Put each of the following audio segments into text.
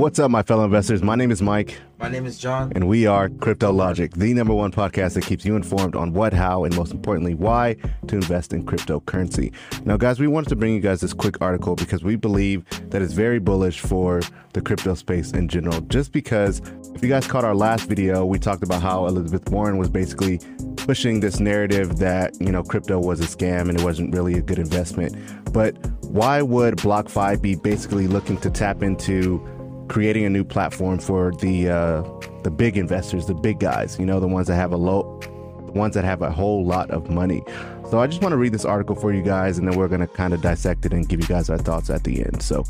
What's up, my fellow investors? My name is Mike. My name is John. And we are Crypto Logic, the number one podcast that keeps you informed on what, how, and most importantly, why to invest in cryptocurrency. Now, guys, we wanted to bring you guys this quick article because we believe that it's very bullish for the crypto space in general. Just because, if you guys caught our last video, we talked about how Elizabeth Warren was basically pushing this narrative that, you know, crypto was a scam and it wasn't really a good investment. But why would BlockFi be basically looking to tap into creating a new platform for the uh, the big investors, the big guys, you know, the ones that have a low, the ones that have a whole lot of money. So I just want to read this article for you guys, and then we're going to kind of dissect it and give you guys our thoughts at the end. So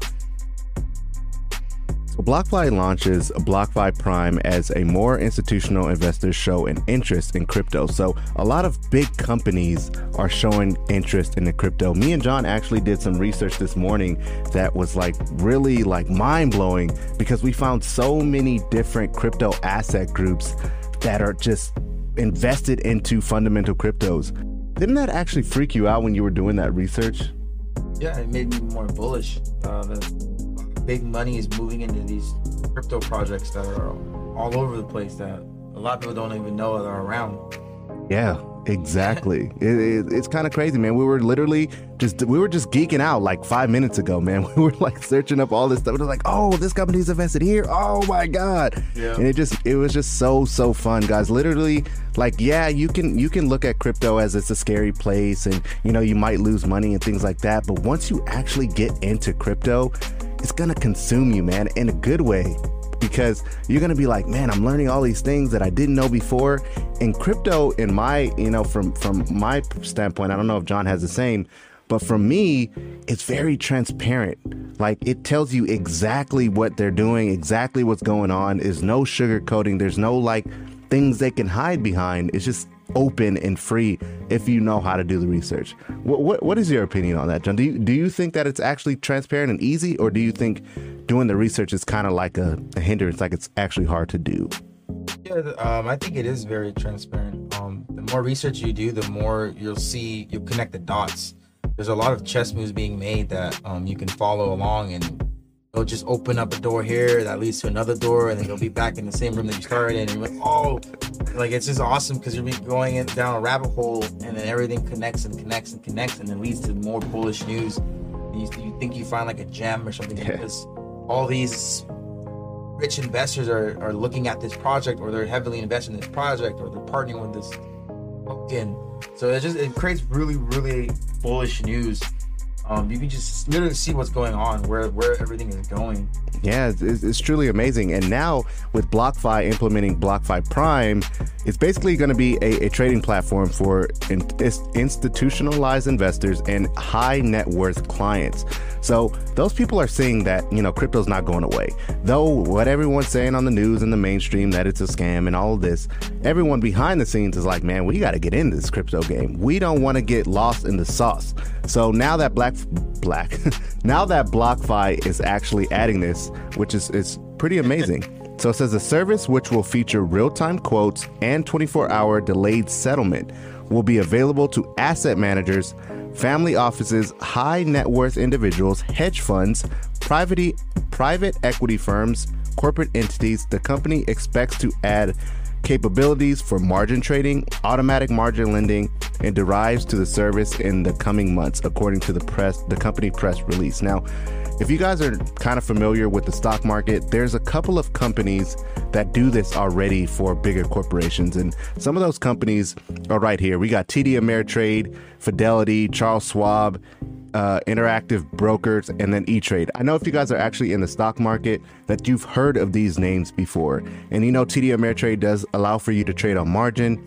BlockFi launches BlockFi Prime as a more institutional investors show an interest in crypto. So a lot of big companies are showing interest in the crypto. Me and John actually did some research this morning that was like really like mind blowing because we found so many different crypto asset groups that are just invested into fundamental cryptos. Didn't that actually freak you out when you were doing that research? Yeah, it made me more bullish. Uh, big money is moving into these crypto projects that are all over the place that a lot of people don't even know that are around. Yeah, exactly. it, it, it's kind of crazy, man. We were literally just we were just geeking out like five minutes ago, man. We were like searching up all this stuff. It was like, oh, this company's invested here. Oh my god! Yeah. And it just it was just so so fun, guys. Literally, like yeah, you can you can look at crypto as it's a scary place, and you know you might lose money and things like that. But once you actually get into crypto it's gonna consume you, man, in a good way. Because you're gonna be like, man, I'm learning all these things that I didn't know before. And crypto, in my, you know, from from my standpoint, I don't know if John has the same, but for me, it's very transparent. Like it tells you exactly what they're doing, exactly what's going on. There's no sugarcoating. There's no like things they can hide behind. It's just open and free if you know how to do the research. What, what, what is your opinion on that, John? Do you, do you think that it's actually transparent and easy, or do you think doing the research is kind of like a, a, hindrance, like it's actually hard to do? Yeah, um, I think it is very transparent. Um, the more research you do, the more you'll see, you'll connect the dots. There's a lot of chess moves being made that um, you can follow along and they'll just open up a door here that leads to another door, and then you'll be back in the same room that you started in. And you're like, oh, like it's just awesome because you're going in, down a rabbit hole, and then everything connects and connects and connects, and then leads to more bullish news. You, you, think you find like a gem or something yeah. because all these rich investors are, are looking at this project, or they're heavily invested in this project, or they're partnering with this token. So it just it creates really really bullish news um, you can just literally see what's going on, where where everything is going. Yeah, it's, it's truly amazing. And now with BlockFi implementing BlockFi Prime, it's basically going to be a, a, trading platform for in, institutionalized investors and high net worth clients. So those people are seeing that you know crypto's not going away. Though what everyone's saying on the news and the mainstream that it's a scam and all of this, everyone behind the scenes is like, man, we got to get into this crypto game. We don't want to get lost in the sauce. So now that Black Black, now that BlockFi is actually adding this, which is is pretty amazing. So it says the service which will feature real-time quotes and 24-hour delayed settlement will be available to asset managers, family offices, high net worth individuals, hedge funds, private private equity firms, corporate entities. The company expects to add capabilities for margin trading, automatic margin lending, and derives to the service in the coming months, according to the press, the company press release. Now, if you guys are kind of familiar with the stock market, there's a couple of companies that do this already for bigger corporations, and some of those companies are right here. We got TD Ameritrade, Fidelity, Charles Schwab, uh, Interactive Brokers, and then E Trade. I know if you guys are actually in the stock market that you've heard of these names before. And you know, TD Ameritrade does allow for you to trade on margin.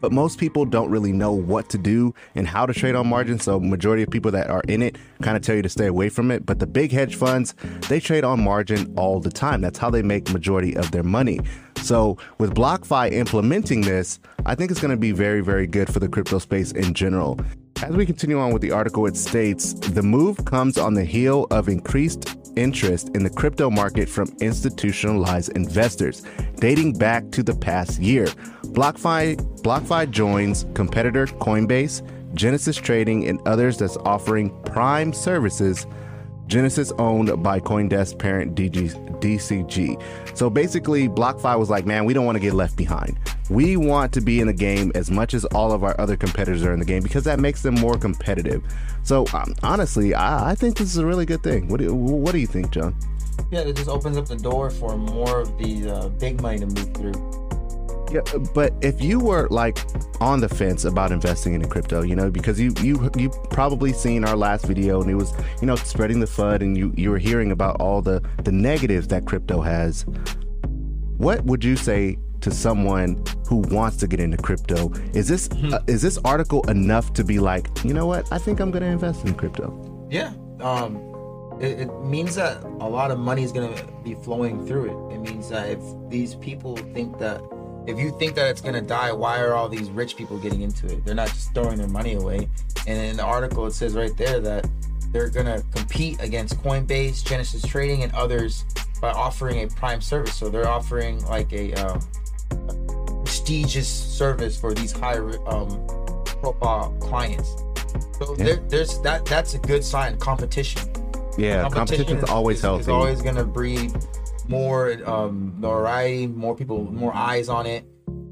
but most people don't really know what to do and how to trade on margin. So majority of people that are in it kind of tell you to stay away from it. But the big hedge funds, they trade on margin all the time. That's how they make majority of their money. So with BlockFi implementing this, I think it's going to be very, very good for the crypto space in general. As we continue on with the article, it states the move comes on the heel of increased interest in the crypto market from institutionalized investors, dating back to the past year. BlockFi, BlockFi joins competitor Coinbase, Genesis Trading, and others that's offering prime services Genesis owned by Coindesk parent DG, DCG. So basically, BlockFi was like, man, we don't want to get left behind. We want to be in the game as much as all of our other competitors are in the game because that makes them more competitive. So um, honestly, I, I, think this is a really good thing. What do, what do you think, John? Yeah, it just opens up the door for more of the uh, big money to move through. Yeah, but if you were like on the fence about investing in crypto, you know, because you you you probably seen our last video and it was you know spreading the FUD and you you were hearing about all the the negatives that crypto has. What would you say to someone who wants to get into crypto? Is this mm-hmm. uh, is this article enough to be like, you know what? I think I'm going to invest in crypto. Yeah. Um, it, it, means that a lot of money is going to be flowing through it. It means that if these people think that if you think that it's gonna die, why are all these rich people getting into it? They're not just throwing their money away. And in the article, it says right there that they're gonna compete against Coinbase, Genesis Trading, and others by offering a prime service. So they're offering like a, um, prestigious service for these high um, profile clients. So yeah. there, there's that. That's a good sign. Competition. Yeah, competition is always healthy. It's always gonna breed more um, notoriety, more people, more eyes on it.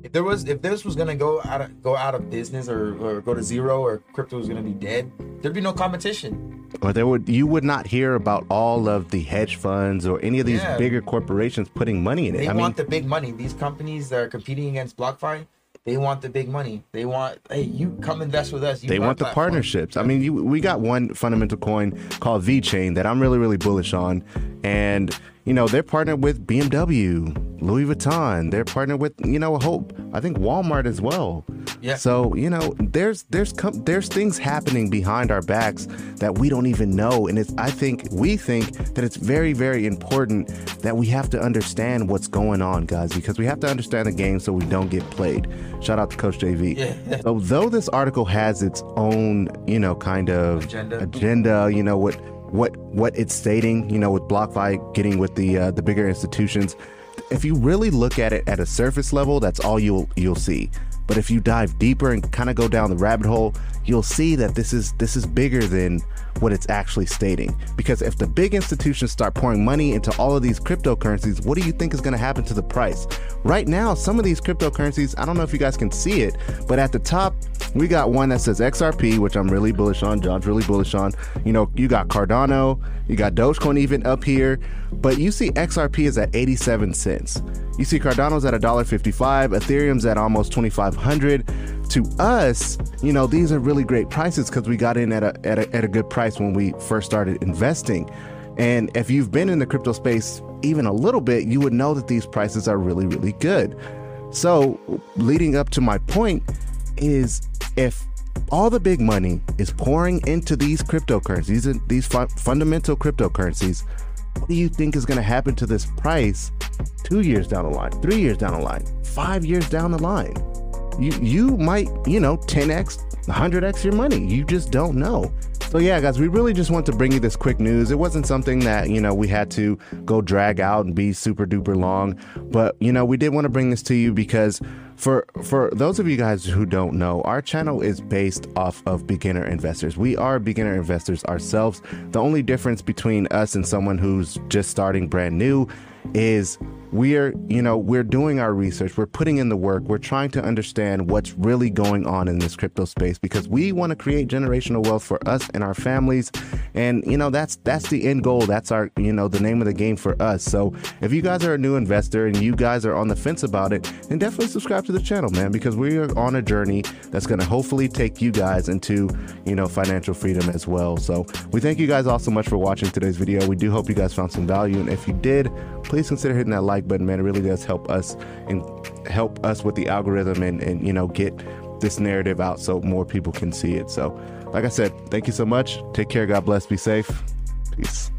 If there was, if this was gonna go out of go out of business or, or go to zero or crypto was gonna be dead, there'd be no competition. Or there would you would not hear about all of the hedge funds or any of these yeah. bigger corporations putting money in it. They I want mean, the big money. These companies that are competing against BlockFi, they want the big money. They want, hey, you come invest with us. You they want the partnerships. I mean, you, we got one fundamental coin called VeChain that I'm really, really bullish on, and you know, they're partnered with BMW, Louis Vuitton. They're partnered with, you know, Hope. I think Walmart as well. Yeah. So you know, there's there's com- there's things happening behind our backs that we don't even know, and it's I think we think that it's very very important that we have to understand what's going on, guys, because we have to understand the game so we don't get played. Shout out to Coach JV. Yeah. so though this article has its own, you know, kind of agenda, agenda you know what what what it's stating, you know, with BlockFi getting with the uh, the bigger institutions. If you really look at it at a surface level, that's all you'll you'll see. But if you dive deeper and kind of go down the rabbit hole, you'll see that this is this is bigger than what it's actually stating. Because if the big institutions start pouring money into all of these cryptocurrencies, what do you think is going to happen to the price? Right now, some of these cryptocurrencies, I don't know if you guys can see it, but at the top, we got one that says XRP, which I'm really bullish on. John's really bullish on. You know, you got Cardano, you got Dogecoin even up here, but you see XRP is at 87 cents. You see Cardano's at $1.55, Ethereum's at almost 2500 to us, you know, these are really great prices because we got in at a, at a, at a good price when we first started investing. And if you've been in the crypto space even a little bit, you would know that these prices are really, really good. So, leading up to my point is if all the big money is pouring into these cryptocurrencies, these, these fu- fundamental cryptocurrencies, what do you think is going to happen to this price two years down the line, three years down the line, five years down the line? you you might you know 10x 100x your money you just don't know so yeah guys we really just want to bring you this quick news. It wasn't something that you know we had to go drag out and be super duper long but you know we did want to bring this to you because for for those of you guys who don't know our channel is based off of beginner investors. We are beginner investors ourselves. The only difference between us and someone who's just starting brand new is we're you know we're doing our research we're putting in the work we're trying to understand what's really going on in this crypto space because we want to create generational wealth for us and our families. And you know that's that's the end goal. That's our you know the name of the game for us. So if you guys are a new investor and you guys are on the fence about it then definitely subscribe to the channel man because we are on a journey that's going to hopefully take you guys into you know financial freedom as well. So we thank you guys all so much for watching today's video. We do hope you guys found some value. And if you did please consider hitting that like button, man. It really does help us and help us with the algorithm and, and you know get this narrative out so more people can see it. So, like I said, thank you so much. Take care. God bless. Be safe. Peace.